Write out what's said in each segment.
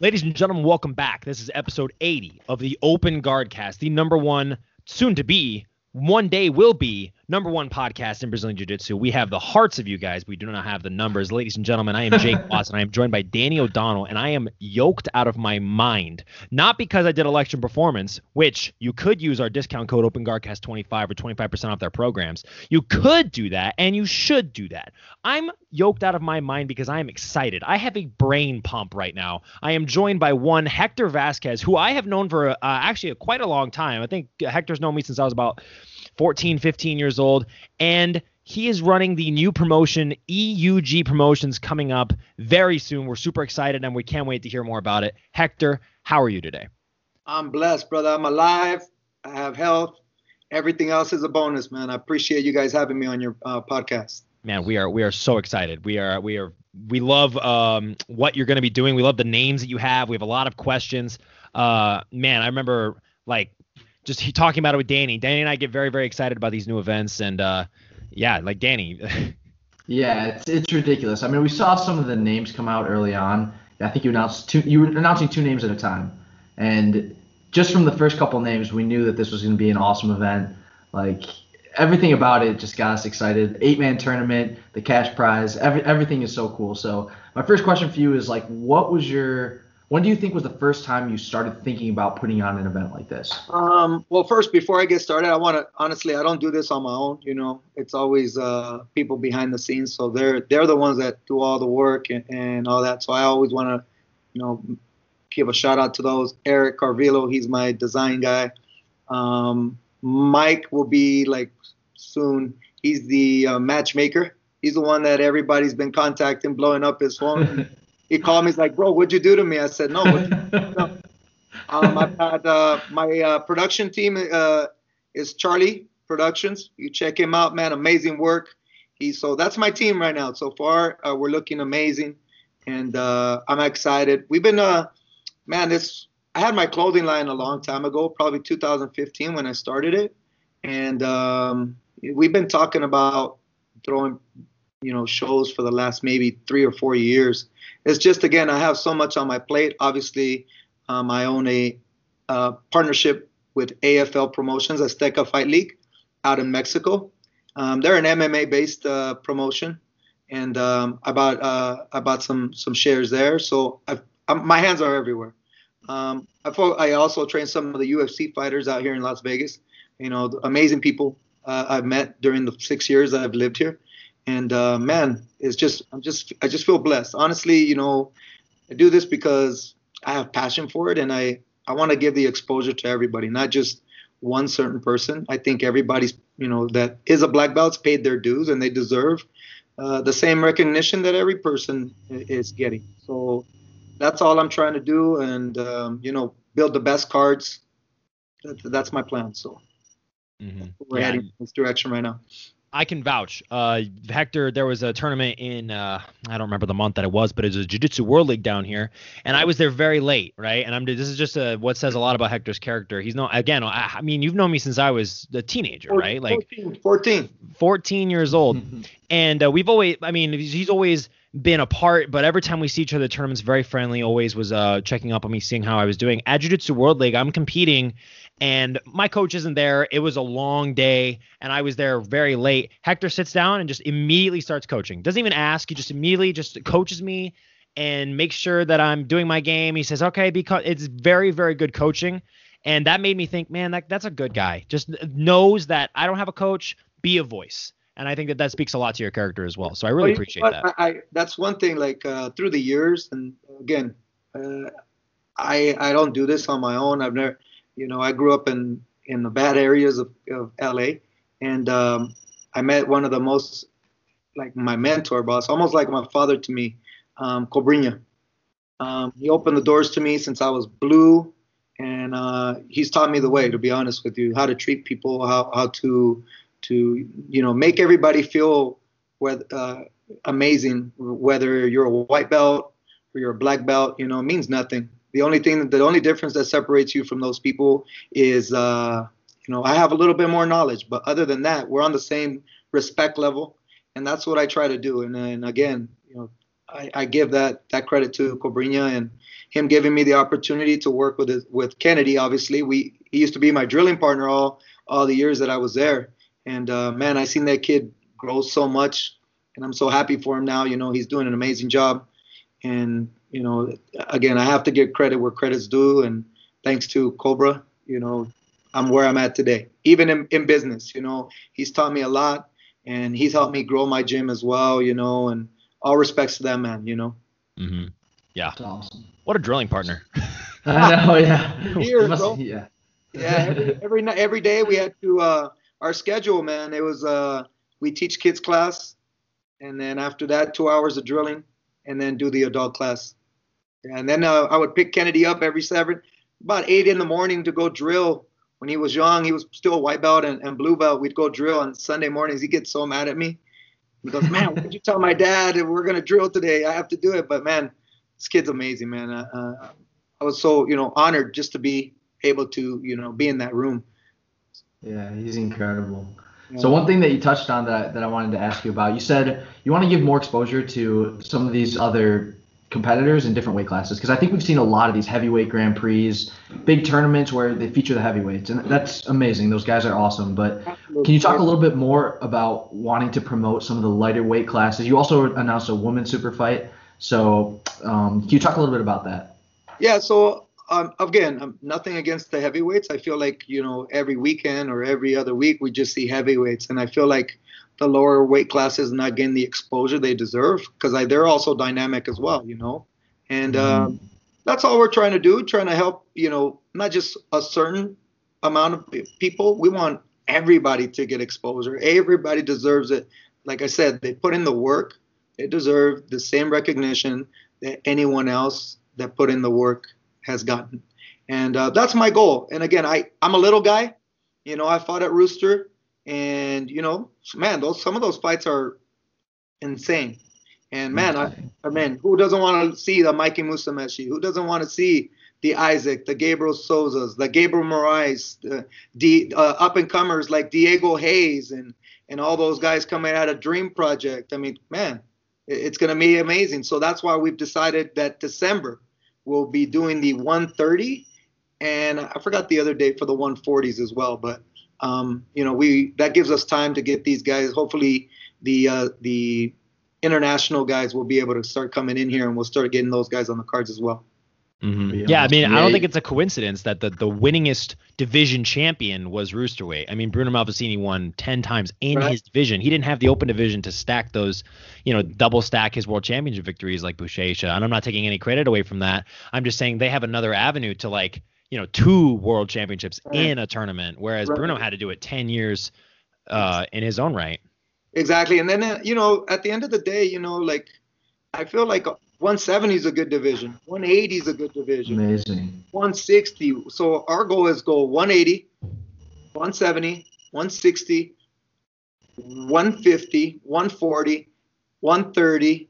Ladies and gentlemen, welcome back. This is episode 80 of the Open Guard Cast, the number one, soon to be, one day will be number one podcast in Brazilian Jiu Jitsu. We have the hearts of you guys. We do not have the numbers. Ladies and gentlemen, I am Jake Watson. I am joined by Danny O'Donnell, and I am yoked out of my mind. Not because I did election performance, which you could use our discount code OpenGuardCast25 or 25% off their programs. You could do that, and you should do that. I'm yoked out of my mind because I am excited. I have a brain pump right now. I am joined by one Hector Vasquez, who I have known for uh, actually a, quite a long time. I think Hector's known me since I was about 14, 15 years old, and he is running the new promotion, EUG Promotions, coming up very soon. We're super excited and we can't wait to hear more about it. Hector, how are you today? I'm blessed, brother. I'm alive. I have health. Everything else is a bonus, man. I appreciate you guys having me on your uh, podcast. Man, we are we are so excited. We are we are we love um, what you're going to be doing. We love the names that you have. We have a lot of questions. Uh, man, I remember like just he, talking about it with Danny. Danny and I get very very excited about these new events, and uh, yeah, like Danny. yeah, it's it's ridiculous. I mean, we saw some of the names come out early on. I think you announced two. You were announcing two names at a time, and just from the first couple names, we knew that this was going to be an awesome event. Like everything about it just got us excited. Eight man tournament, the cash prize, every, everything is so cool. So my first question for you is like, what was your when do you think was the first time you started thinking about putting on an event like this? Um, well, first, before I get started, I want to honestly, I don't do this on my own. You know, it's always uh, people behind the scenes, so they're they're the ones that do all the work and, and all that. So I always want to, you know, give a shout out to those. Eric Carvillo, he's my design guy. Um, Mike will be like soon. He's the uh, matchmaker. He's the one that everybody's been contacting, blowing up his phone. he called me. He's like, "Bro, what'd you do to me?" I said, "No." no. um, I've had uh, my uh, production team uh, is Charlie Productions. You check him out, man. Amazing work. He so that's my team right now. So far, uh, we're looking amazing, and uh, I'm excited. We've been, uh, man. This I had my clothing line a long time ago, probably 2015 when I started it, and um, we've been talking about throwing, you know, shows for the last maybe three or four years it's just again I have so much on my plate. Obviously, um, I own a uh, partnership with AFL Promotions, Azteca Fight League, out in Mexico. Um, they're an MMA-based uh, promotion, and um, I bought uh, I bought some some shares there. So I'm, my hands are everywhere. Um, I, I also train some of the UFC fighters out here in Las Vegas. You know, amazing people uh, I've met during the six years that I've lived here and uh, man, it's just I'm just I just feel blessed. Honestly, you know, I do this because I have passion for it, and I I want to give the exposure to everybody, not just one certain person. I think everybody's you know that is a black belt's paid their dues, and they deserve uh, the same recognition that every person is getting. So that's all I'm trying to do, and um, you know, build the best cards. That, that's my plan. So mm-hmm. we're yeah. heading in this direction right now. I can vouch. Uh, Hector, there was a tournament in uh, I don't remember the month that it was, but it was a Jiu-Jitsu World League down here, and I was there very late, right? And I'm this is just a, what says a lot about Hector's character. He's no again. I, I mean, you've known me since I was a teenager, 14, right? Like 14, 14, 14 years old, and uh, we've always. I mean, he's always been apart, but every time we see each other, the tournament's very friendly. Always was uh, checking up on me, seeing how I was doing. At Jiu Jitsu World League, I'm competing, and my coach isn't there. It was a long day, and I was there very late. Hector sits down and just immediately starts coaching. Doesn't even ask. He just immediately just coaches me and makes sure that I'm doing my game. He says, "Okay," because it's very, very good coaching, and that made me think, man, that that's a good guy. Just knows that I don't have a coach. Be a voice and I think that that speaks a lot to your character as well. So I really well, appreciate that. I, I, that's one thing. Like uh, through the years, and again, uh, I I don't do this on my own. I've never, you know, I grew up in in the bad areas of, of LA, and um, I met one of the most like my mentor, boss, almost like my father to me, um. Um, he opened the doors to me since I was blue, and uh, he's taught me the way. To be honest with you, how to treat people, how how to to you know make everybody feel whether, uh, amazing whether you're a white belt or you're a black belt you know it means nothing the only thing the only difference that separates you from those people is uh, you know i have a little bit more knowledge but other than that we're on the same respect level and that's what i try to do and, again you know I, I give that that credit to Cobrinha and him giving me the opportunity to work with his, with Kennedy. Obviously, we he used to be my drilling partner all all the years that I was there. And uh, man, I seen that kid grow so much, and I'm so happy for him now. You know, he's doing an amazing job. And you know, again, I have to give credit where credit's due, and thanks to Cobra, you know, I'm where I'm at today. Even in, in business, you know, he's taught me a lot, and he's helped me grow my gym as well. You know, and all respects to that man. You know. Mm-hmm. Yeah. That's awesome. What a drilling partner. I know, yeah. Years, Must- bro. yeah. yeah every every, night, every day we had to uh our schedule man it was uh we teach kids class and then after that two hours of drilling and then do the adult class and then uh, i would pick kennedy up every seven about eight in the morning to go drill. When he was young he was still a white belt and, and blue belt. We'd go drill on sunday mornings. He gets so mad at me. He goes man why did you tell my dad that we're going to drill today? I have to do it. But man this kid's amazing man. Uh, uh, i was so you know honored just to be able to you know be in that room. Yeah, he's incredible. Yeah. So one thing that you touched on that, that I wanted to ask you about, you said you want to give more exposure to some of these other competitors in different weight classes because I think we've seen a lot of these heavyweight Grand Prix, big tournaments where they feature the heavyweights, and that's amazing. Those guys are awesome. But can you talk a little bit more about wanting to promote some of the lighter weight classes? You also announced a women's super fight. So um, can you talk a little bit about that? Yeah, so um, again, um, nothing against the heavyweights. I feel like you know every weekend or every other week we just see heavyweights, and I feel like the lower weight classes not getting the exposure they deserve because they're also dynamic as well, you know. And um, that's all we're trying to do, trying to help, you know, not just a certain amount of people. We want everybody to get exposure. Everybody deserves it. Like I said, they put in the work. They deserve the same recognition that anyone else that put in the work has gotten. And uh, that's my goal. And again, I I'm a little guy. You know, I fought at Rooster, and you know, man, those some of those fights are insane. And man, I, I mean, who doesn't want to see the Mikey Musumeci? Who doesn't want to see the Isaac, the Gabriel Sousas, the Gabriel Moraes, the, the uh, up and comers like Diego Hayes, and and all those guys coming out of Dream Project. I mean, man, it- it's going to be amazing. So that's why we've decided that December we'll be doing the 130, and I forgot the other date for the 140s as well. But um, you know, we that gives us time to get these guys. Hopefully, the uh, the international guys will be able to start coming in here, and we'll start getting those guys on the cards as well. Mhm. Yeah, I mean, I don't think it's a coincidence that the, the winningest division champion was Roosterweight. I mean, Bruno Malfacine won 10 times in Right. his division. He didn't have the open division to stack those, you know, double stack his world championship victories like Buchecha. And I'm not taking any credit away from that. I'm just saying they have another avenue to like, you know, two world championships Right. in a tournament, whereas Right. Bruno had to do it 10 years uh, in his own right. Exactly. And then, uh, you know, at the end of the day, you know, like I feel like 170 is a good division, 180 is a good division, Amazing. 160. So our goal is go 180, 170, 160, 150, 140, 130.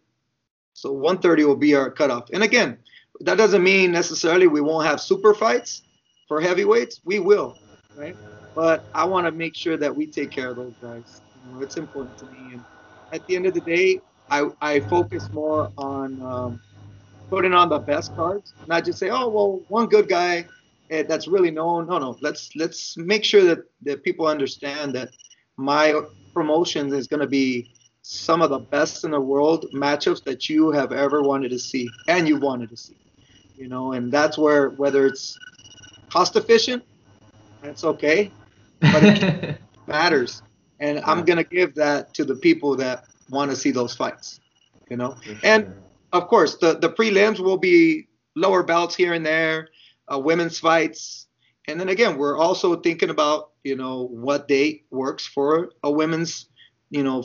So 130 will be our cutoff. And again, that doesn't mean necessarily we won't have super fights for heavyweights. We will, right? But I want to make sure that we take care of those guys. You know, it's important to me. And at the end of the day, I, I focus more on um, putting on the best cards, not just say, oh well, one good guy eh, that's really known. No, no. Let's let's make sure that that people understand that my promotion is going to be some of the best in the world matchups that you have ever wanted to see and you wanted to see. You know, and that's where whether it's cost efficient, that's okay, but it matters. And I'm gonna give that to the people that want to see those fights. You know, and of course the the prelims will be lower belts here and there, uh, women's fights, and then again we're also thinking about you know what date works for a women's, you know,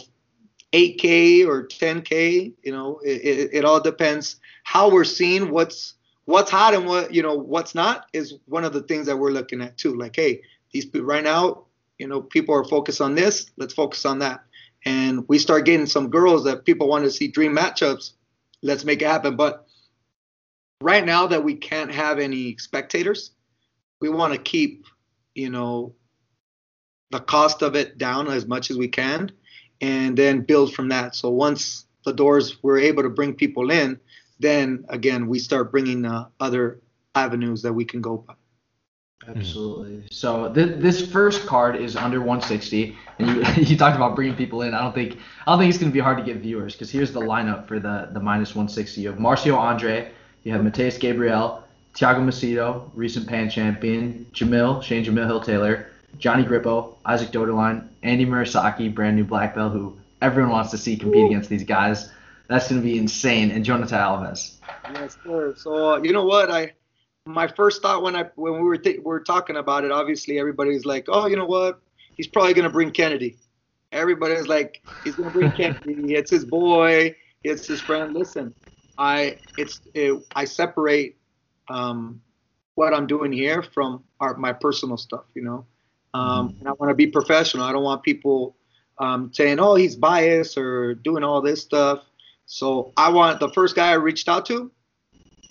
8K or 10K. You know, it, it, it all depends how we're seeing what's what's hot and what you know what's not is one of the things that we're looking at too. Like, hey, these right now, you know, people are focused on this. Let's focus on that. And we start getting some girls that people want to see dream matchups. Let's make it happen. But right now that we can't have any spectators, we want to keep, you know, the cost of it down as much as we can, and then build from that. So once the doors we're able to bring people in, then again we start bringing uh, other avenues that we can go by. Absolutely. So th- this first card is under 160, and you you talked about bringing people in. I don't think I don't think it's going to be hard to get viewers because here's the lineup for the the minus 160. You have Marcio Andre, you have Mateus Gabriel, Thiago Macedo, recent Pan champion, Jamil Shane Jamil Hill Taylor, Gianni Grippo, Isaac Doederlein, Andy Murasaki, brand new black belt who everyone wants to see compete against these guys. That's going to be insane, and Jonathan Alves. Yes, sir. So uh, you know what I my first thought when I when we were th- we were talking about it, obviously everybody's like, oh, you know what? He's probably gonna bring Kennedy. Everybody's like, he's gonna bring Kennedy. It's his boy. It's his friend. Listen, I it's it, I separate um, what I'm doing here from our, my personal stuff. You know, um, and I want to be professional. I don't want people um, saying, oh, he's biased or doing all this stuff. So I want the first guy I reached out to,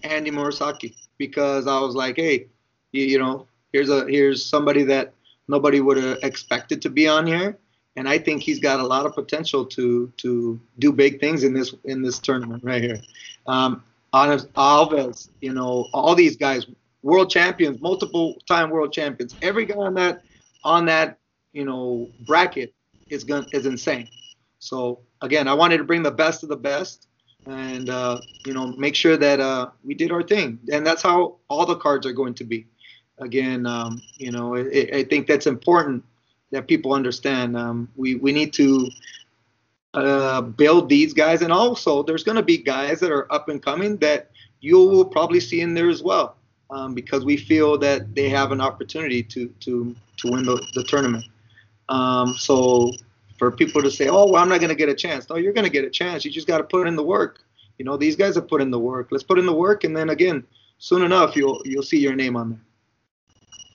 Andy Murasaki because I was like, hey, you, you know, here's a here's somebody that nobody would have expected to be on here, and I think he's got a lot of potential to to do big things in this in this tournament right here. Um, Alves, you know, all these guys, world champions, multiple time world champions. Every guy on that on that you know bracket is going is insane. So again, I wanted to bring the best of the best and uh, you know make sure that uh, we did our thing. And that's how all the cards are going to be. Again um, you know it, i think that's important that people understand. Um, we, we need to uh, build these guys. And also there's going to be guys that are up and coming that you will probably see in there as well um, because we feel that they have an opportunity to to to win the, the tournament. Um, so for people to say, "Oh, well, I'm not going to get a chance." No, you're going to get a chance. You just got to put in the work. You know, these guys have put in the work. Let's put in the work, and then again, soon enough, you'll you'll see your name on there.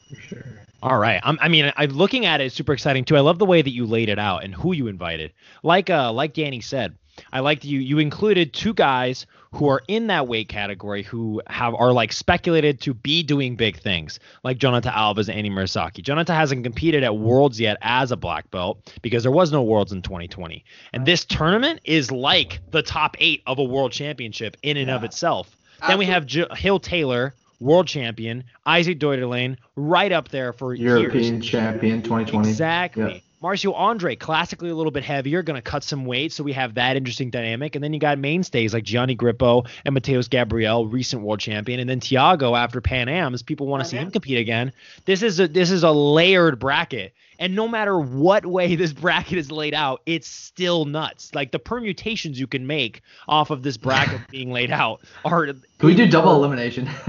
For sure. All right. I'm, I mean, I'm looking at it. Super exciting too. I love the way that you laid it out and who you invited. Like, uh, like Danny said, I liked you. You included two guys who are in that weight category who have are like speculated to be doing big things, like Jonathan Alves and Andy Murasaki. Jonathan hasn't competed at Worlds yet as a black belt because there was no Worlds in 2020, and this tournament is like the top eight of a World Championship in and yeah. of itself. Absolutely. Then we have J- Hill Taylor, world champion, Isaac Doederlein, right up there for European years. champion 2020. Exactly. Marcio Andre, classically a little bit heavier, going to cut some weight, so we have that interesting dynamic. And then you got mainstays like Gianni Grippo and Mateus Gabriel, recent world champion, and then Tiago after Pan Am's. People want to see him compete again. This is a this is a layered bracket, and no matter what way this bracket is laid out, it's still nuts. Like the permutations you can make off of this bracket being laid out are. Can we do double elimination?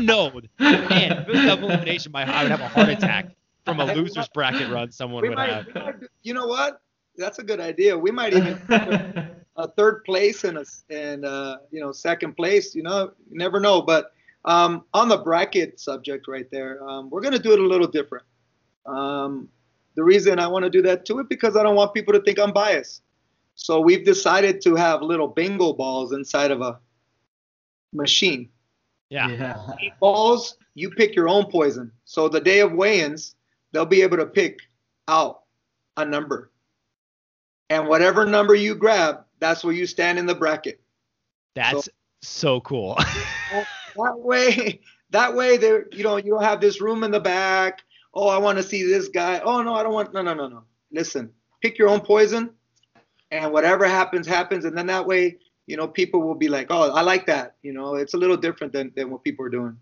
no, man, if it double elimination, I would have a heart attack from a losers bracket run someone would might, have. Might, you know what? That's a good idea. We might even a third place and a and uh, you know second place. You know, you never know. But um, on the bracket subject right there, um, we're gonna do it a little different. Um, the reason I want to do that too is because I don't want people to think I'm biased. So we've decided to have little bingo balls inside of a machine. Yeah. yeah. Balls, you pick your own poison. So the day of weigh-ins, they'll be able to pick out a number. And whatever number you grab, that's where you stand in the bracket. That's so, so cool. that way, that way there, you know, you don't have this room in the back. Oh, I want to see this guy. Oh no, I don't want no no no no. Listen, pick your own poison and whatever happens, happens. And then that way, you know, people will be like, Oh, I like that. You know, it's a little different than, than what people are doing.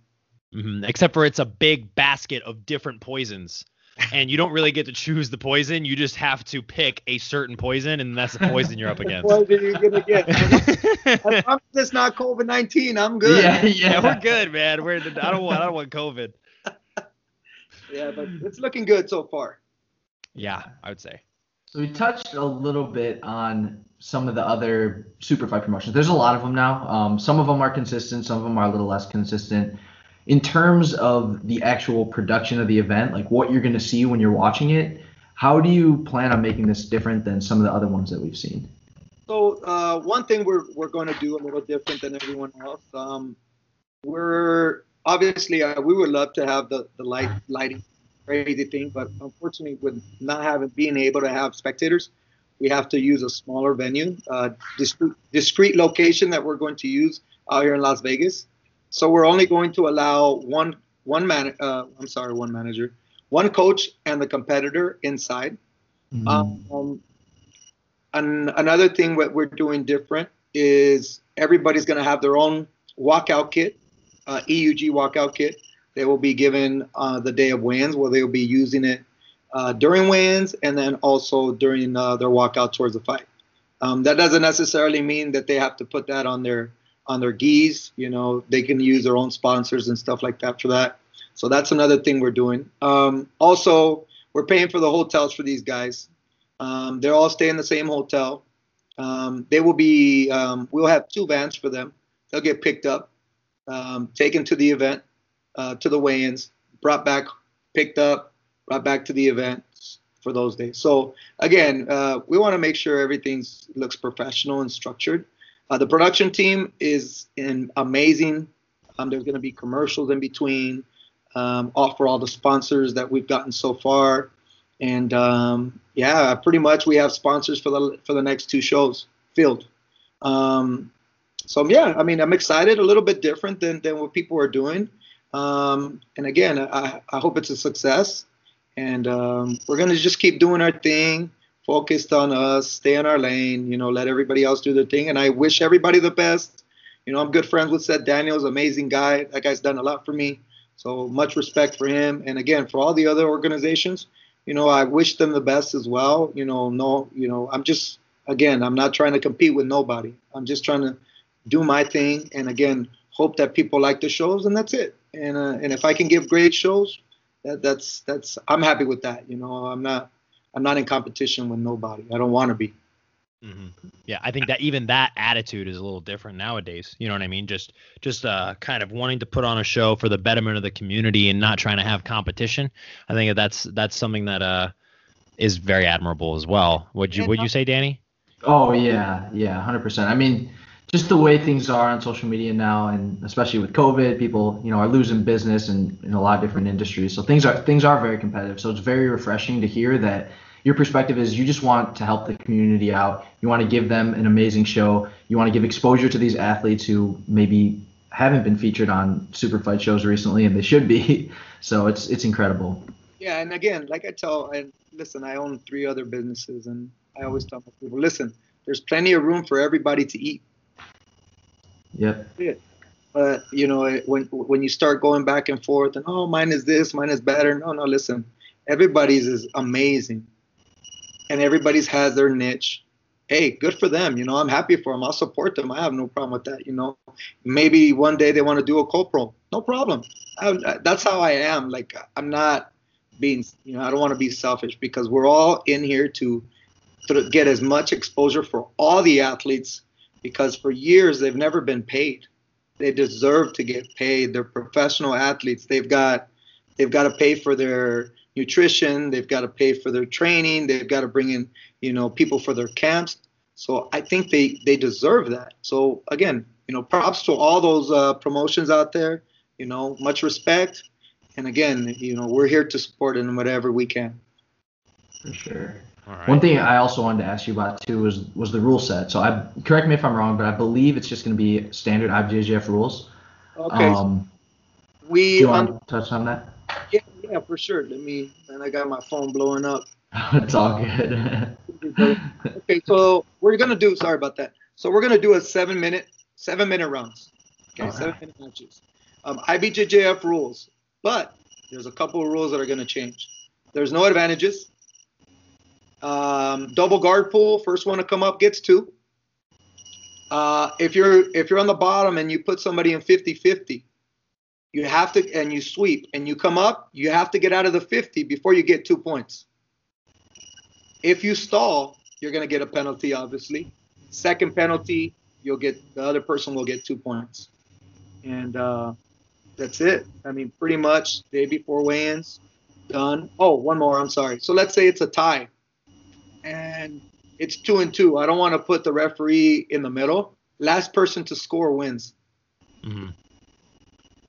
Mm-hmm. Except for it's a big basket of different poisons and you don't really get to choose the poison. You just have to pick a certain poison, and that's the poison you're up against. poison you're gonna get. as long as it's not COVID nineteen, I'm good. Yeah, yeah, we're good, man. We're the, I don't want I don't want COVID. yeah, but it's looking good so far. Yeah, I would say. So we touched a little bit on some of the other super fight promotions. There's a lot of them now. Um, some of them are consistent, some of them are a little less consistent in terms of the actual production of the event, like what you're going to see when you're watching it, how do you plan on making this different than some of the other ones that we've seen? So uh, one thing we're we're going to do a little different than everyone else. Um, we're obviously uh, we would love to have the the light lighting crazy thing, but unfortunately with not having being able to have spectators, we have to use a smaller venue, uh, discrete, discrete location that we're going to use out here in Las Vegas. So we're only going to allow one one man. Uh, I'm sorry, one manager, one coach, and the competitor inside. Mm-hmm. Um, and another thing that we're doing different is everybody's going to have their own walkout kit, uh, EUG walkout kit. They will be given uh, the day of weigh-ins, where they will be using it uh, during weigh-ins and then also during uh, their walkout towards the fight. Um, that doesn't necessarily mean that they have to put that on their on their gis. You know, they can use their own sponsors and stuff like that for that. So that's another thing we're doing. Um, also, we're paying for the hotels for these guys. Um, they're all staying in the same hotel. Um, they will be. Um, we'll have two vans for them. They'll get picked up, um, taken to the event, uh, to the weigh-ins, brought back, picked up, brought back to the event for those days. So again, uh, we want to make sure everything looks professional and structured. Uh, the production team is in amazing. Um, there's going to be commercials in between. Um, offer all the sponsors that we've gotten so far, and um, yeah, pretty much we have sponsors for the for the next two shows filled. Um, so yeah, I mean, I'm excited. A little bit different than than what people are doing. Um, and again, I, I hope it's a success. And um, we're gonna just keep doing our thing focused on us, stay in our lane, you know, let everybody else do their thing. And I wish everybody the best. You know, I'm good friends with Seth Daniels, amazing guy. That guy's done a lot for me. So much respect for him. And again, for all the other organizations, you know, I wish them the best as well. You know, no, you know, I'm just again, I'm not trying to compete with nobody. I'm just trying to do my thing and again, hope that people like the shows and that's it. And uh, and if I can give great shows, that that's that's I'm happy with that. You know, I'm not I'm not in competition with nobody. I don't want to be. Mm-hmm. Yeah, I think that even that attitude is a little different nowadays. You know what I mean? Just just uh, kind of wanting to put on a show for the betterment of the community and not trying to have competition. I think that that's that's something that uh is very admirable as well. Would you would you say, Danny? Oh yeah, yeah, hundred percent. I mean, just the way things are on social media now, and especially with COVID, people you know are losing business in, in a lot of different industries. So things are things are very competitive. So it's very refreshing to hear that your perspective is you just want to help the community out. You want to give them an amazing show. You want to give exposure to these athletes who maybe haven't been featured on super fight shows recently, and they should be. So it's it's incredible. Yeah, and again, like I tell, and listen, I own three other businesses, and I always tell people, listen, there's plenty of room for everybody to eat Yep. But you know, when when you start going back and forth and oh, mine is this, mine is better. No, no, listen. Everybody's is amazing, and everybody's has their niche. Hey, good for them. You know, I'm happy for them. I'll support them. I have no problem with that. You know, maybe one day they want to do a co-pro. No problem. I, that's how I am. Like I'm not being, you know, I don't want to be selfish because we're all in here to, to get as much exposure for all the athletes because for years they've never been paid. They deserve to get paid. They're professional athletes. They've got they've got to pay for their nutrition. They've got to pay for their training. They've got to bring in you know people for their camps. So I think they they deserve that. So again, you know, props to all those uh, promotions out there. You know, much respect. And again, you know, we're here to support in whatever we can. For sure. One thing I also wanted to ask you about too was was the rule set. So I correct me if I'm wrong, but I believe it's just going to be standard IBJJF rules. Okay. Um, we do you want um, to touch on that? Yeah, yeah, for sure. Let me. And I got my phone blowing up. it's all good. okay, so we're gonna do. Sorry about that. So we're gonna do a seven minute, seven minute rounds. Okay, okay. seven minute matches. Um, IBJJF rules, but there's a couple of rules that are gonna change. There's no advantages. Um, double guard pull, first one to come up gets two. Uh, if you're if you're on the bottom and you put somebody in 50-50, you have to and you sweep and you come up, you have to get out of the 50 before you get two points. If you stall, you're gonna get a penalty, obviously. Second penalty, you'll get the other person will get two points, and uh, that's it. I mean, pretty much day before weigh-ins, done. Oh, one more. I'm sorry. So let's say it's a tie and it's two and two. I don't want to put the referee in the middle. Last person to score wins. Mm-hmm.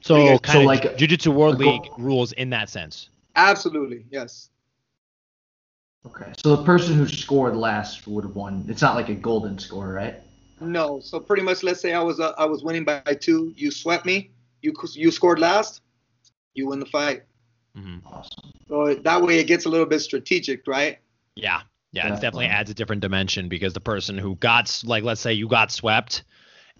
So, kind so of like Jiu-Jitsu World League rules in that sense. Absolutely, yes. Okay, so the person who scored last would have won. It's not like a golden score, right? No. So pretty much, let's say I was uh, I was winning by two. You swept me. You you scored last. You win the fight. Mm-hmm. Awesome. So that way it gets a little bit strategic, right? Yeah. Yeah, it definitely adds a different dimension because the person who got like let's say you got swept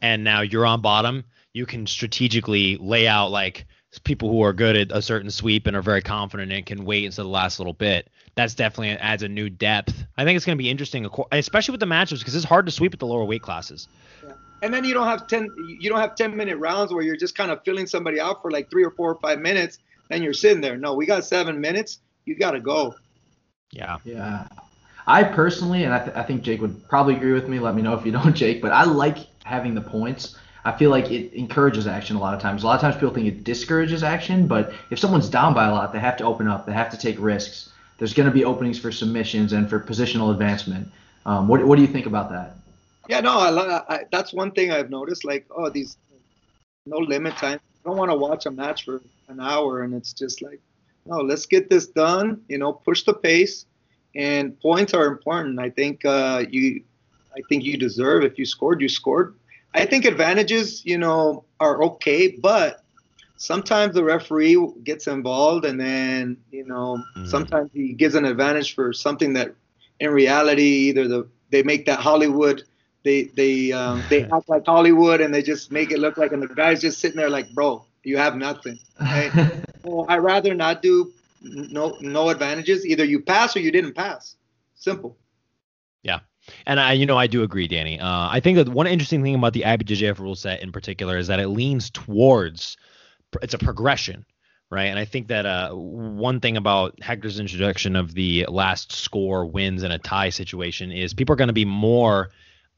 and now you're on bottom, you can strategically lay out like people who are good at a certain sweep and are very confident and can wait until the last little bit. That's definitely adds a new depth. I think it's going to be interesting, especially with the matchups because it's hard to sweep at the lower weight classes. Yeah. And then you don't have ten you don't have ten minute rounds where you're just kind of filling somebody out for like three or four or five minutes, and you're sitting there. No, we got seven minutes. You got to go. Yeah. Yeah. I personally, and I, th- I think Jake would probably agree with me. Let me know if you don't, Jake. But I like having the points. I feel like it encourages action a lot of times. A lot of times people think it discourages action, but if someone's down by a lot, they have to open up. They have to take risks. There's going to be openings for submissions and for positional advancement. Um, what, what do you think about that? Yeah, no, I, I, that's one thing I've noticed. Like, oh, these no limit time. I don't want to watch a match for an hour, and it's just like, no, let's get this done. You know, push the pace and points are important. I think uh, you, I think you deserve. If you scored, you scored. I think advantages, you know, are okay, but sometimes the referee gets involved, and then you know, mm. sometimes he gives an advantage for something that, in reality, either the they make that Hollywood. They they um, they act like Hollywood and they just make it look like and the guy's just sitting there like bro you have nothing. Right? well, I rather not do no no advantages. Either you pass or you didn't pass. Simple. Yeah. And I, you know, I do agree, Danny. Uh, I think that one interesting thing about the IBJJF rule set in particular is that it leans towards it's a progression, right? And I think that uh, one thing about Hector's introduction of the last score wins in a tie situation is people are going to be more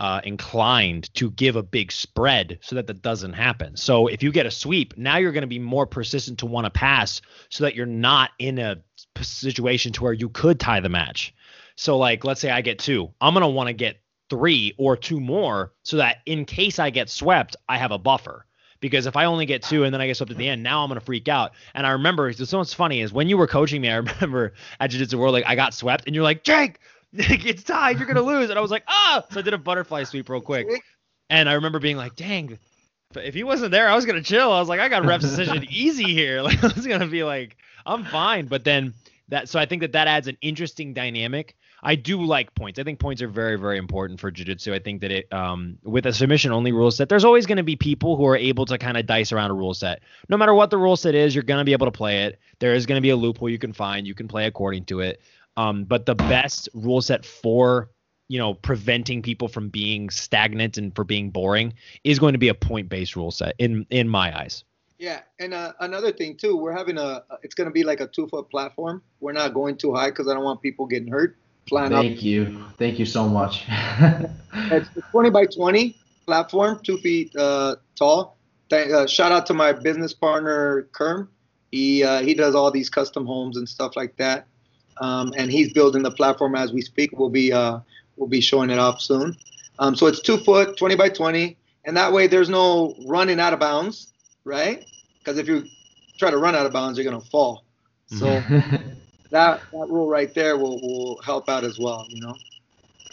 uh, inclined to give a big spread so that that doesn't happen. So if you get a sweep, now you're going to be more persistent to want to pass so that you're not in a situation to where you could tie the match. So like let's say I get two, I'm going to want to get three or two more so that in case I get swept, I have a buffer. Because if I only get two and then I get swept at the end, now I'm gonna freak out. And I remember so what's funny is when you were coaching me, I remember at Jiu Jitsu World, like I got swept, and you're like, Jake, it's tied. You're gonna lose. And I was like, ah. So I did a butterfly sweep real quick. And I remember being like, dang, if he wasn't there, I was gonna chill. I was like, I got ref decision easy here. Like I was gonna be like, I'm fine. But then that, so I think that that adds an interesting dynamic. I do like points. I think points are very, very important for jiu-jitsu. I think that it, um, with a submission only rule set, there's always going to be people who are able to kind of dice around a rule set. No matter what the rule set is, you're going to be able to play it. There is going to be a loophole you can find. You can play according to it. Um, but the best rule set for you know preventing people from being stagnant and for being boring is going to be a point based rule set in in my eyes. Yeah, and uh, another thing too, we're having a it's going to be like a two foot platform. We're not going too high because I don't want people getting hurt. Flying Thank up. you, thank you so much. it's a 20 by 20 platform, two feet uh, tall. Th- uh, shout out to my business partner Kerm. He uh, he does all these custom homes and stuff like that um, and he's building the platform as we speak. We'll be uh, we'll be showing it off soon. Um, so it's two foot, 20 by 20, and that way there's no running out of bounds, right? Because if you try to run out of bounds, you're gonna fall. So that that rule right there will will help out as well, you know.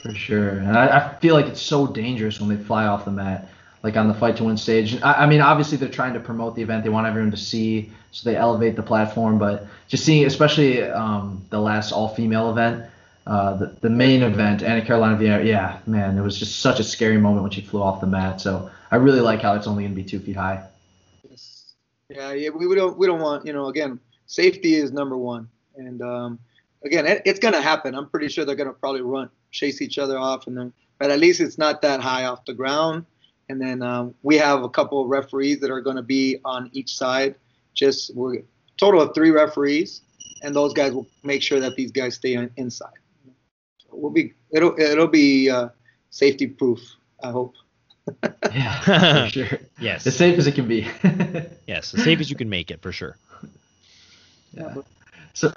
For sure, and I, I feel like it's so dangerous when they fly off the mat like on the fight to win stage. I, I, mean, obviously they're trying to promote the event. They want everyone to see, so they elevate the platform. But just seeing, especially um, the last all-female event, uh, the, the main event, Ana Carolina Vieira, yeah, man, it was just such a scary moment when she flew off the mat. So I really like how it's only going to be two feet high. Yes. Yeah, yeah, we, don't we don't want you know again safety is number one, and um, again it, it's going to happen. I'm pretty sure they're going to probably run chase each other off, and then but at least it's not that high off the ground and then um, we have a couple of referees that are going to be on each side. Just we're total of three referees, and those guys will make sure that these guys stay on, inside. So we'll be it'll it'll be uh, safety proof. I hope. yeah, for sure. Yes, as safe as it can be. yes, as safe as you can make it for sure. Yeah. So,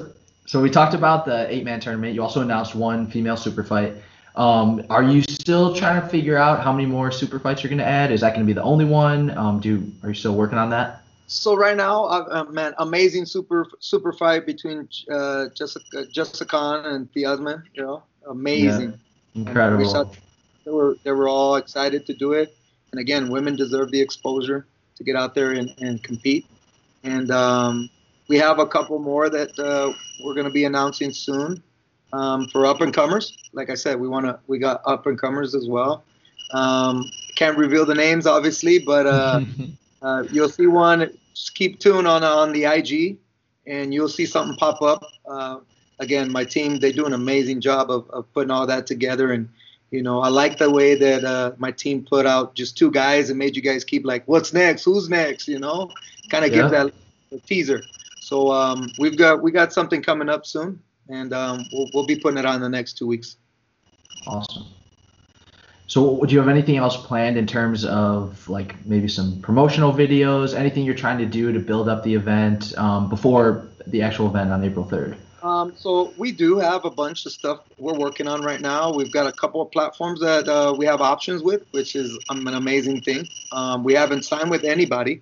so we talked about the eight-man tournament. You also announced one female super fight. Um, are you still trying to figure out how many more super fights you're going to add? Is that going to be the only one? Um, do are you still working on that? So right now, uh, uh, man, amazing super super fight between uh, Jessica Jessica Khan and Thiasman. You know, amazing. Yeah, incredible. They were they were all excited to do it. And again, women deserve the exposure to get out there and, and compete. And um, we have a couple more that uh, we're going to be announcing soon um, for up and comers. Like I said, we want to we got up and comers as well. Um, can't reveal the names obviously, but uh, you'll see one. Just keep tuned on on the IG, and you'll see something pop up. Uh, again, my team they do an amazing job of, of putting all that together and you know, I like the way that uh, my team put out just two guys and made you guys keep like, what's next? Who's next? You know, kind of yeah. give that teaser. So um, we've got we got something coming up soon, and um, we'll, we'll be putting it on in the next two weeks. Awesome. So, do you have anything else planned in terms of like maybe some promotional videos, anything you're trying to do to build up the event um, before the actual event on April 3rd? Um, so we do have a bunch of stuff we're working on right now. We've got a couple of platforms that uh, we have options with, which is um, an amazing thing. Um, we haven't signed with anybody,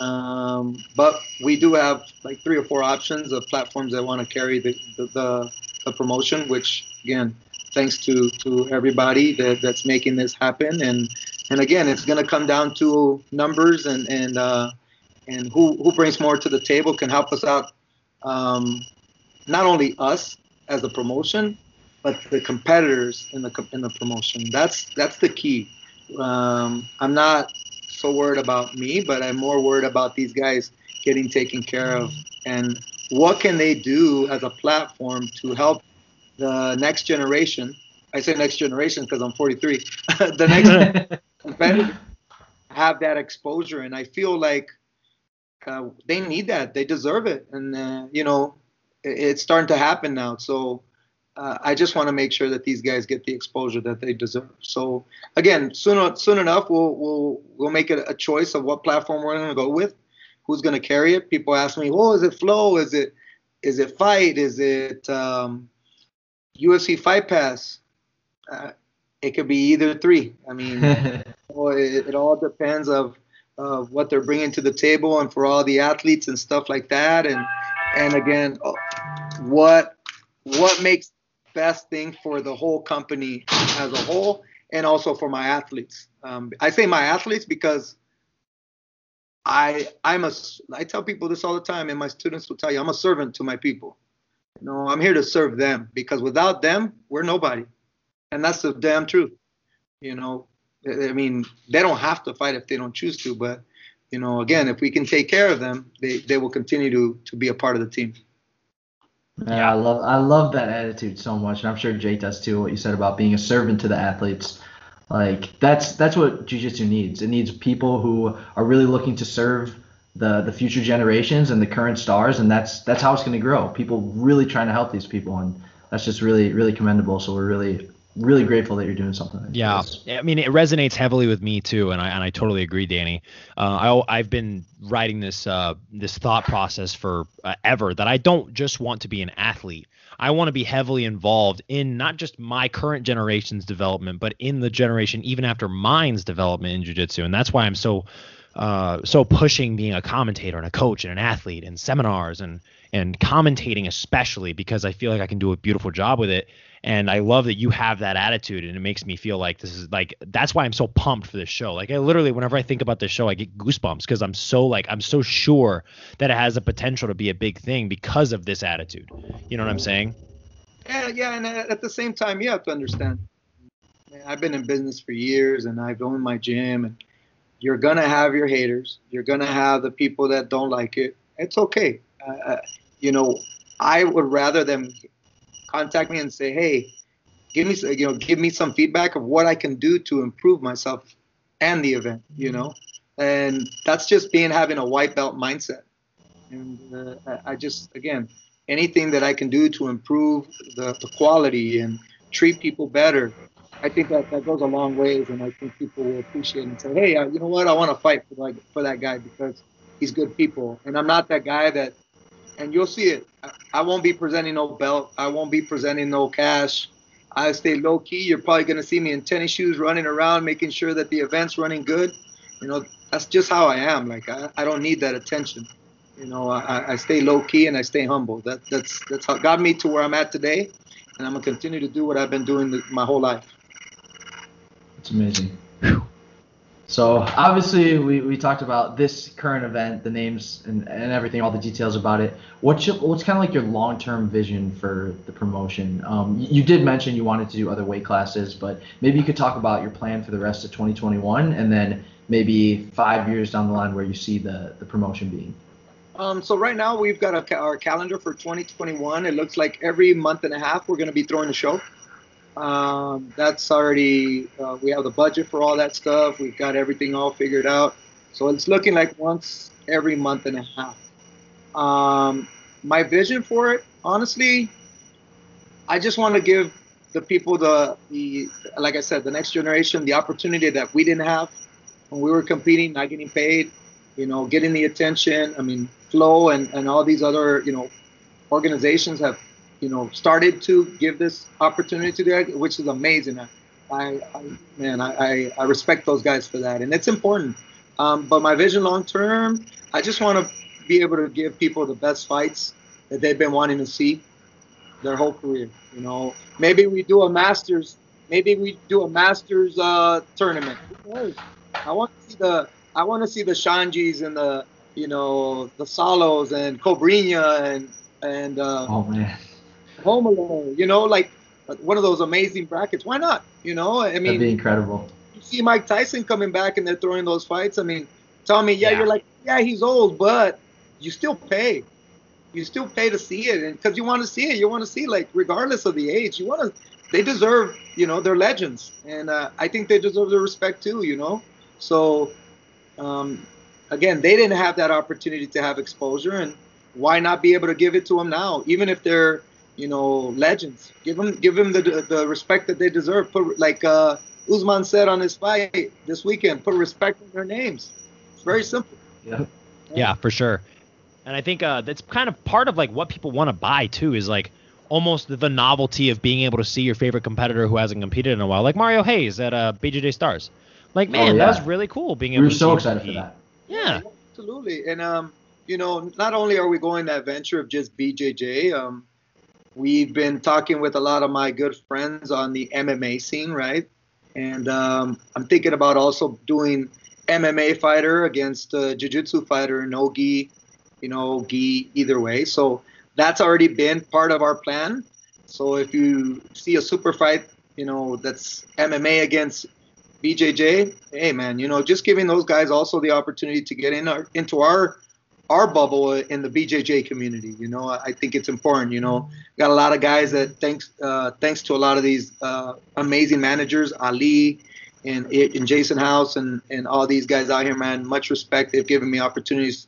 um, but we do have like three or four options of platforms that want to carry the, the, the, the, promotion. Which again, thanks to to everybody that, that's making this happen. And and again, it's going to come down to numbers and and uh, and who who brings more to the table can help us out um, not only us as a promotion, but the competitors in the in the promotion. That's that's the key. Um, I'm not so worried about me, but I'm more worried about these guys getting taken care of and what can they do as a platform to help the next generation. I say next generation because I'm 43. the next have that exposure, and I feel like uh, they need that. They deserve it, and uh, you know it's starting to happen now. So uh, I just want to make sure that these guys get the exposure that they deserve. So again, soon soon enough, we'll we'll we'll make a, a choice of what platform we're going to go with, who's going to carry it. People ask me, oh, is it Flow? Is it is it Fight? Is it um, UFC Fight Pass? Uh, it could be either three. I mean, it, it all depends of of what they're bringing to the table and for all the athletes and stuff like that and and again what what makes best thing for the whole company as a whole and also for my athletes um, i say my athletes because i i'm a i tell people this all the time and my students will tell you i'm a servant to my people know i'm here to serve them because without them we're nobody and that's the damn truth you know i mean they don't have to fight if they don't choose to but you know, again, if we can take care of them, they, they will continue to, to be a part of the team. Yeah, I love I love that attitude so much, and I'm sure Jake does too. What you said about being a servant to the athletes, like that's that's what jiu-jitsu needs. It needs people who are really looking to serve the the future generations and the current stars, and that's that's how it's going to grow. People really trying to help these people, and that's just really really commendable. So we're really really grateful that you're doing something. Like yeah, this. I mean, it resonates heavily with me too, and I and I totally agree, Danny. Uh, I I've been writing this uh, this thought process for uh, ever that I don't just want to be an athlete. I want to be heavily involved in not just my current generation's development, but in the generation even after mine's development in jiu-jitsu, and that's why I'm so uh, so pushing being a commentator and a coach and an athlete and seminars and and commentating especially because I feel like I can do a beautiful job with it and I love that you have that attitude, and it makes me feel like this is like that's why I'm so pumped for this show. Like I literally, whenever I think about this show, I get goosebumps because I'm so like I'm so sure that it has a potential to be a big thing because of this attitude. You know what I'm saying? Yeah, yeah, and at the same time, you have to understand. I've been in business for years, and I've owned my gym, and you're gonna have your haters. You're gonna have the people that don't like it. It's okay. Uh, you know, I would rather them contact me and say, hey, give me you know give me some feedback of what I can do to improve myself and the event. You know, and that's just being having a white belt mindset. And uh, I just again anything that I can do to improve the, the quality and treat people better. I think that, that goes a long ways, and I think people will appreciate and say, "Hey, uh, you know what? I want to fight for like for that guy because he's good people." And I'm not that guy that and you'll see it. I won't be presenting no belt. I won't be presenting no cash. I stay low key. You're probably gonna see me in tennis shoes, running around, making sure that the event's running good. You know, that's just how I am. Like I, I don't need that attention. You know, I, I stay low key and I stay humble. That that's that's how got me to where I'm at today, and I'm gonna continue to do what I've been doing my whole life. It's amazing. So obviously we, we talked about this current event, the names and, and everything, all the details about it. What's your, what's kind of like your long term vision for the promotion? Um, you, you did mention you wanted to do other weight classes, but maybe you could talk about your plan for the rest of 2021 and then maybe five years down the line where you see the, the promotion being. Um, so right now we've got a, our calendar for 2021. It looks like every month and a half we're going to be throwing a show. Um, that's already uh, we have the budget for all that stuff. We've got everything all figured out. So it's looking like once every month and a half. Um, my vision for it, honestly, I just want to give the people the, the like I said, the next generation the opportunity that we didn't have when we were competing, not getting paid, you know, getting the attention. I mean, Flow and, and all these other, you know, organizations have you know, started to give this opportunity to the which is amazing. I, I, man, I, I respect those guys for that, and it's important. Um, but my vision long term, I just want to be able to give people the best fights that they've been wanting to see their whole career. You know, maybe we do a Masters, maybe we do a Masters uh, tournament. I want to see the I want to see the Xandes and the you know the Saulos and Cobrinha and and uh, oh man Home Alone, you know, like one of those amazing brackets. Why not? You know, I mean, that'd be incredible. You see Mike Tyson coming back and they're throwing those fights. I mean, tell me, yeah, yeah. you're like, yeah, he's old, but you still pay. You still pay to see it, and because you want to see it, you want to see like regardless of the age, you want to. They deserve, you know, they're legends, and uh, I think they deserve the respect too. You know, so um, again, they didn't have that opportunity to have exposure, and why not be able to give it to them now, even if they're you know, legends. Give them give them the the respect that they deserve. Put like uh, Usman said on his fight this weekend. Put respect in their names. It's very simple. Yeah. Yeah, for sure. And I think uh, that's kind of part of like what people want to buy too is like almost the novelty of being able to see your favorite competitor who hasn't competed in a while, like Mario Reis at uh, BJJ Stars. Like, man, oh, yeah. that was really cool being able. We were to so excited for that. Yeah. Absolutely, and um, you know, not only are we going that venture of just BJJ, um, we've been talking with a lot of my good friends on the MMA scene, right? And um, I'm thinking about also doing MMA fighter against jiu-jitsu fighter, no gi, you know, gi either way. So that's already been part of our plan. So if you see a super fight, you know, that's MMA against BJJ, hey man, you know, just giving those guys also the opportunity to get in our, into our our bubble in the BJJ community. You know, I think it's important. You know, got a lot of guys that thanks uh, thanks to a lot of these uh, amazing managers, Ali and, and Jason House and and all these guys out here, man. Much respect. They've given me opportunities,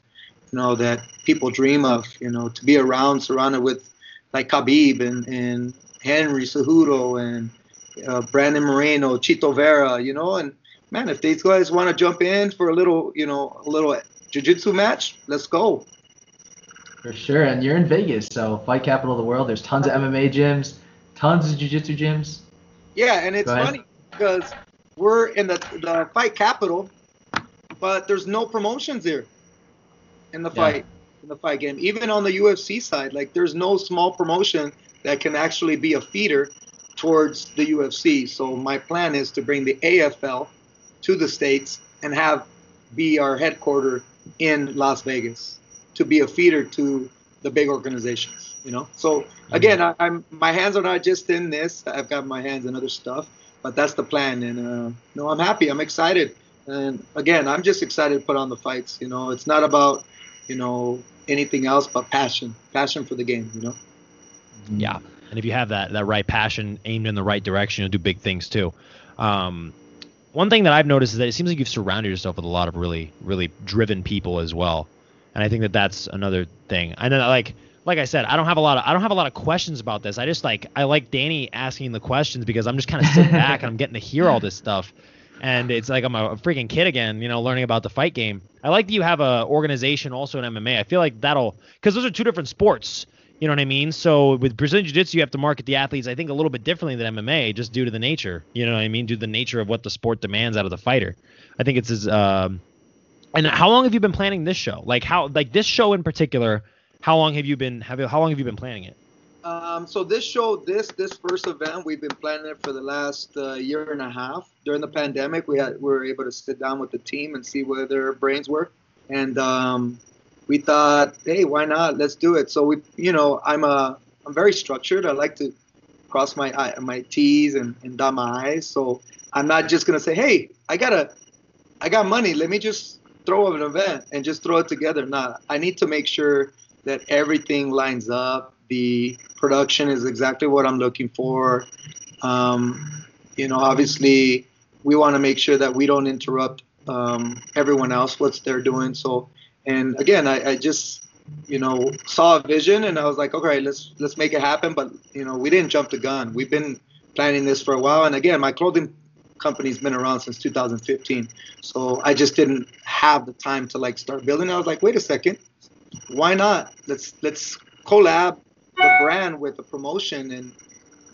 you know, that people dream of. You know, to be around, surrounded with like Khabib and and Henry Cejudo and uh, Brandon Moreno, Chito Vera. You know, and man, if these guys want to jump in for a little, you know, a little jiu-jitsu match, let's go. For sure, and you're in Vegas, so fight capital of the world. There's tons of MMA gyms, tons of jiu-jitsu gyms. Yeah, and it's funny because we're in the the fight capital, but there's no promotions here in the fight in the fight game. Even on the UFC side, like there's no small promotion that can actually be a feeder towards the UFC. So my plan is to bring the AFL to the states and have be our headquarters in Las Vegas to be a feeder to the big organizations. You know, so again, I, am my hands are not just in this. I've got my hands in other stuff, but that's the plan. And uh, no, I'm happy. I'm excited. And again, I'm just excited to put on the fights. You know, it's not about you know anything else but passion, passion for the game. You know. Yeah, and if you have that that right passion aimed in the right direction, you'll do big things too. Um, one thing that I've noticed is that it seems like you've surrounded yourself with a lot of really, really driven people as well, and I think that that's another thing. I know, like, like I said, I don't have a lot of I don't have a lot of questions about this. I just like I like Danny asking the questions because I'm just kind of sitting back and I'm getting to hear all this stuff, and it's like I'm a freaking kid again, you know, learning about the fight game. I like that you have a organization also in MMA. I feel like that'll because those are two different sports. You know what I mean? So with Brazilian Jiu-Jitsu, you have to market the athletes, I think, a little bit differently than MMA, just due to the nature. You know what I mean? Due to the nature of what the sport demands out of the fighter. I think it's as, um, And how long have you been planning this show? Like how like this show in particular? How long have you been have you, how long have you been planning it? Um, so this show, this this first event, we've been planning it for the last uh, year and a half. During the pandemic, we had we were able to sit down with the team and see where their brains were, and um, we thought, hey, why not? Let's do it. So we, you know, I'm a I'm very structured. I like to cross my my T's and, and dot my I's. So I'm not just gonna say, hey, I gotta, I got money. Let me just throw up an event and just throw it together. Nah, I need to make sure that everything lines up. The production is exactly what I'm looking for. Um, you know, obviously, we want to make sure that we don't interrupt um, everyone else what they're doing. So, and again, I, I just you know saw a vision and I was like, okay, let's let's make it happen. But you know, we didn't jump the gun. We've been planning this for a while. And again, my clothing company's been around since 2015. So I just didn't have the time to like start building. I was like, wait a second, why not? Let's let's collab the brand with the promotion and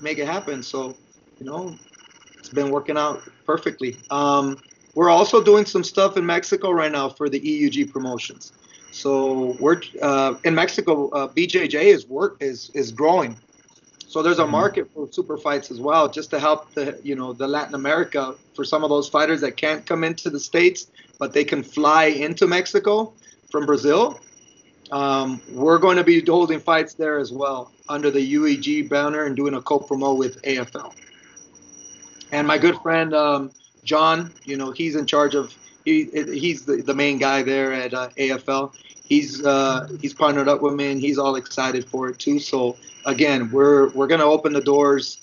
make it happen. So, you know, it's been working out perfectly. Um, we're also doing some stuff in Mexico right now for the EUG promotions. So we're uh, in Mexico. Uh, BJJ is work is is growing. So there's a market for super fights as well, just to help the you know the Latin America for some of those fighters that can't come into the states, but they can fly into Mexico from Brazil. Um, we're going to be holding fights there as well under the UEG banner and doing a co-promo with AFL. And my good friend um, John, you know, he's in charge of he he's the, the main guy there at uh, AFL. He's uh, he's partnered up with me and he's all excited for it too. So again, we're we're gonna open the doors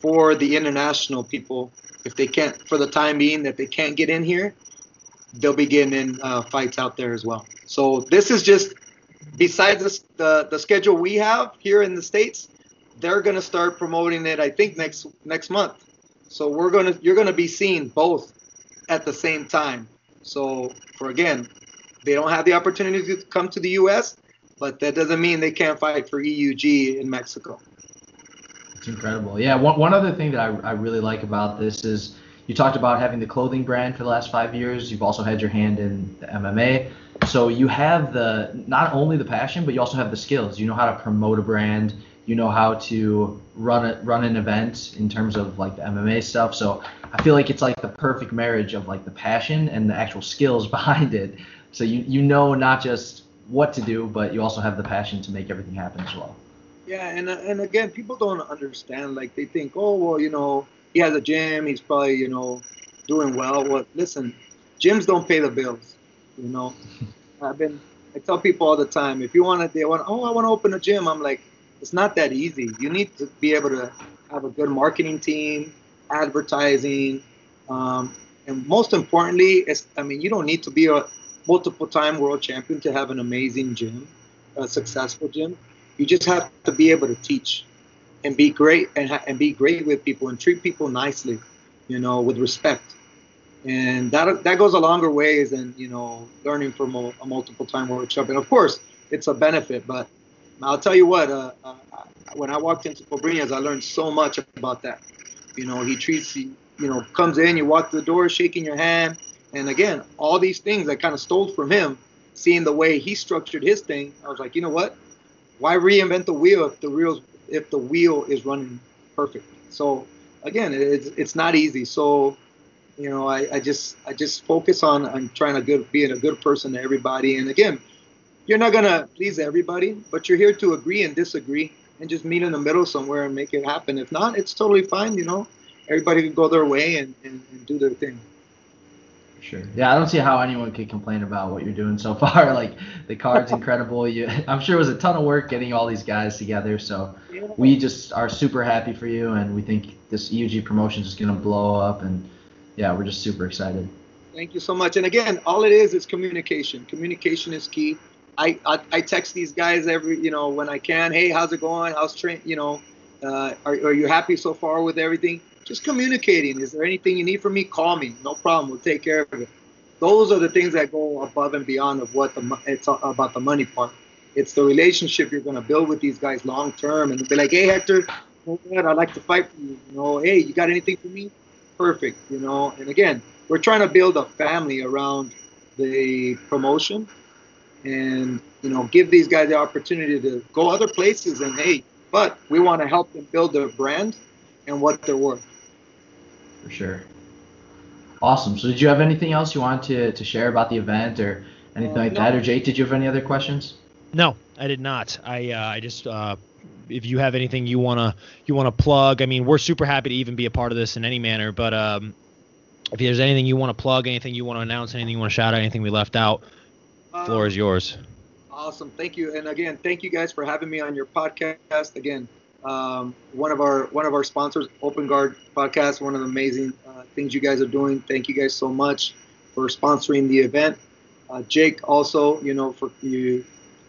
for the international people if they can't for the time being that they can't get in here, they'll be getting in uh, fights out there as well. So this is just besides the, the schedule we have here in the states, they're gonna start promoting it. I think next next month. So we're gonna you're gonna be seeing both at the same time. So for again, they don't have the opportunity to come to the U.S., but that doesn't mean they can't fight for EUG in Mexico. It's incredible. Yeah. One, one other thing that I, I really like about this is you talked about having the clothing brand for the last five years. You've also had your hand in the MMA. So you have the not only the passion, but you also have the skills. You know how to promote a brand. You know how to run a, run an event in terms of like the MMA stuff. So I feel like it's like the perfect marriage of like the passion and the actual skills behind it. So you you know not just what to do, but you also have the passion to make everything happen as well. Yeah, and uh, and again, people don't understand. Like they think, oh well, you know, he has a gym, he's probably you know doing well. Well, listen, gyms don't pay the bills. You know, I've been I tell people all the time, if you want to, they want, oh, I want to open a gym. I'm like, it's not that easy. You need to be able to have a good marketing team, advertising, um, and most importantly, it's, I mean, you don't need to be a multiple time world champion to have an amazing gym, a successful gym. You just have to be able to teach and be great and, ha- and be great with people and treat people nicely, you know, with respect. And that that goes a longer ways than you know learning from a, a multiple time world champion. Of course, it's a benefit, but I'll tell you what. Uh, uh, when I walked into Cobrinhas, I learned so much about that. You know, he treats you. You know, comes in, you walk the door, shaking your hand, and again, all these things I kind of stole from him, seeing the way he structured his thing. I was like, you know what? Why reinvent the wheel if the wheel if the wheel is running perfect? So again, it's it's not easy. So you know, I, I just I just focus on on trying to good being a good person to everybody. And again, you're not gonna please everybody, but you're here to agree and disagree and just meet in the middle somewhere and make it happen. If not, it's totally fine. You know, everybody can go their way and, and, and do their thing. Sure. Yeah, I don't see how anyone could complain about what you're doing so far. Like the card's incredible. You, I'm sure it was a ton of work getting all these guys together. So we just are super happy for you, and we think this EUG promotion is gonna blow up. And yeah, we're just super excited. Thank you so much. And again, all it is is communication. Communication is key. I, I, I text these guys every you know when I can. Hey, how's it going? How's train? You know, uh, are, are you happy so far with everything? just communicating. Is there anything you need from me? Call me. No problem. We'll take care of it. Those are the things that go above and beyond of what the it's about the money part. It's the relationship you're going to build with these guys long term, and be like, hey Hector, I'd like to fight for you. You know, hey, you got anything for me? Perfect. You know, and again, we're trying to build a family around the promotion and you know give these guys the opportunity to go other places and hey but we want to help them build their brand and what they're worth. For sure. Awesome. So did you have anything else you wanted to, to share about the event or anything uh, like no. that or jake did you have any other questions? No i did not. I uh, i just uh, if you have anything you wanna you wanna plug, I mean, we're super happy to even be a part of this in any manner. But um, if there's anything you want to plug, anything you want to announce, anything you want to shout out, anything we left out, uh, floor is yours. Awesome, thank you, and again, thank you guys for having me on your podcast. Again, um, one of our one of our sponsors, Open Guard Podcast, one of the amazing uh, things you guys are doing. Thank you guys so much for sponsoring the event. Uh, Jake, also, you know, for you, you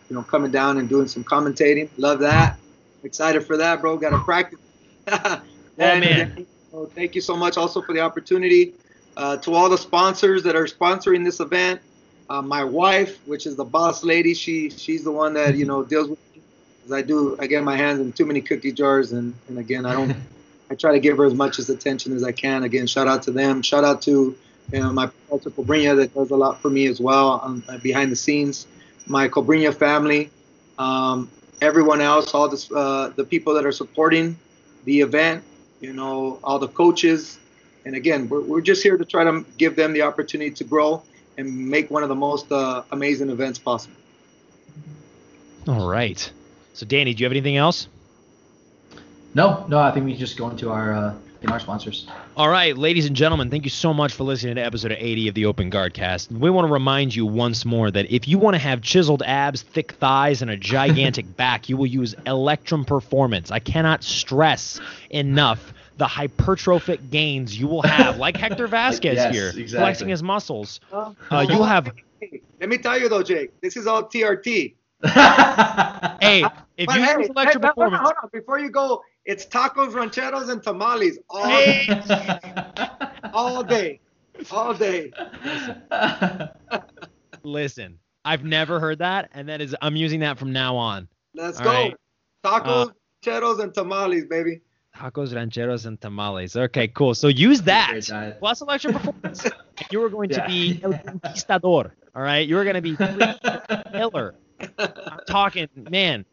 know, coming down and doing some commentating. Love that. Excited for that, bro. Got to practice. oh man. thank you so much also for the opportunity. Uh, to all the sponsors that are sponsoring this event, uh, my wife, which is the boss lady, she she's the one that you know deals with. Because I do, I get my hands in too many cookie jars, and and again, I don't. I try to give her as much as attention as I can. Again, shout out to them. Shout out to you know, my Walter Cobrinha that does a lot for me as well um, behind the scenes. My Cobrinha family, um, everyone else, all this, uh, the people that are supporting the event, you know, all the coaches, and again, we're, we're just here to try to give them the opportunity to grow and make one of the most uh, amazing events possible. All right. So, Danny, do you have anything else? No, no. I think we just go into our uh, in our sponsors. All right, ladies and gentlemen, thank you so much for listening to episode 80 of the Open Guard Cast. We want to remind you once more that if you want to have chiseled abs, thick thighs, and a gigantic back, you will use Electrum Performance. I cannot stress enough the hypertrophic gains you will have, like Hector Vasquez yes, here, exactly. flexing his muscles. Uh, uh you'll have. Let me tell you though, Jake, this is all TRT. hey, if but you hey, use Electrum hey, Performance, hold on, before you go, it's tacos, rancheros, and tamales all day, all day, all day. Listen. Listen, I've never heard that, and that is I'm using that from now on. Let's all go. Right? Tacos, uh, rancheros, and tamales, baby. Tacos, rancheros, and tamales. Okay, cool. So use that plus Electrum Performance. you are going yeah. to be El Conquistador. All right, you are going to be killer. I'm talking, man.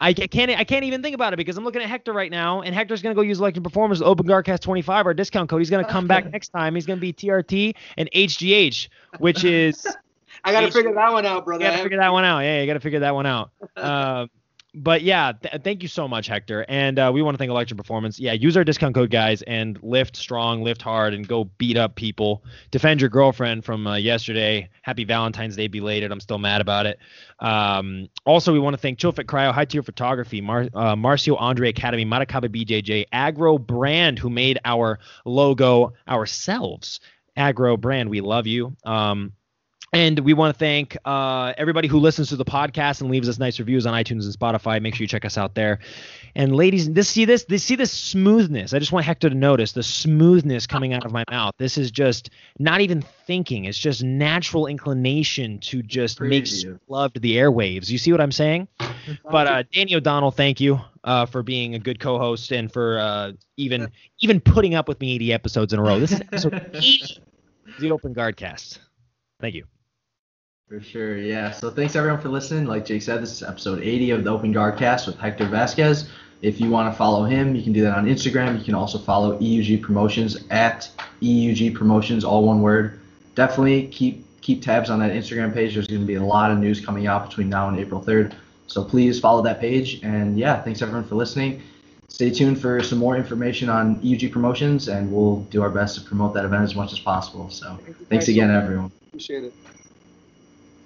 I can't I can't even think about it because I'm looking at Hector right now, and Hector's gonna go use Electrum Performance Open Guardcast 25 our discount code. He's gonna come back next time. He's gonna be TRT and HGH, which is. I gotta H- figure that one out, brother. You gotta figure that one out. Yeah, you gotta figure that one out. Um, but yeah, th- thank you so much, Hector. And uh, we want to thank Electrum Performance. Yeah, use our discount code, guys, and lift strong, lift hard, and go beat up people. Defend your girlfriend from uh, yesterday. Happy Valentine's Day belated. I'm still mad about it. Um, also, we want to thank Chillfit Cryo, High Tier Photography, Mar- uh, Marcio Andre Academy, Maracaba BJJ, Agro Brand, who made our logo ourselves. Agro Brand, we love you. Um, and we want to thank uh, everybody who listens to the podcast and leaves us nice reviews on iTunes and Spotify. Make sure you check us out there. And ladies, this see this, this see this smoothness. I just want Hector to notice the smoothness coming out of my mouth. This is just not even thinking. It's just natural inclination to just make love to the airwaves. You see what I'm saying? but uh, Danny O'Donnell, thank you uh, for being a good co-host and for uh, even even putting up with me 80 episodes in a row. This is episode 80 the Open Guard Cast. Thank you. For sure, yeah. So thanks everyone for listening. Like Jake said, this is episode 80 of the Open Guard Cast with Hector Vasquez. If you want to follow him, you can do that on Instagram. You can also follow EUG Promotions at EUG Promotions, all one word. Definitely keep keep tabs on that Instagram page. There's going to be a lot of news coming out between now and April 3rd. So please follow that page. And yeah, thanks everyone for listening. Stay tuned for some more information on EUG Promotions, and we'll do our best to promote that event as much as possible. So thanks again, everyone. Appreciate it.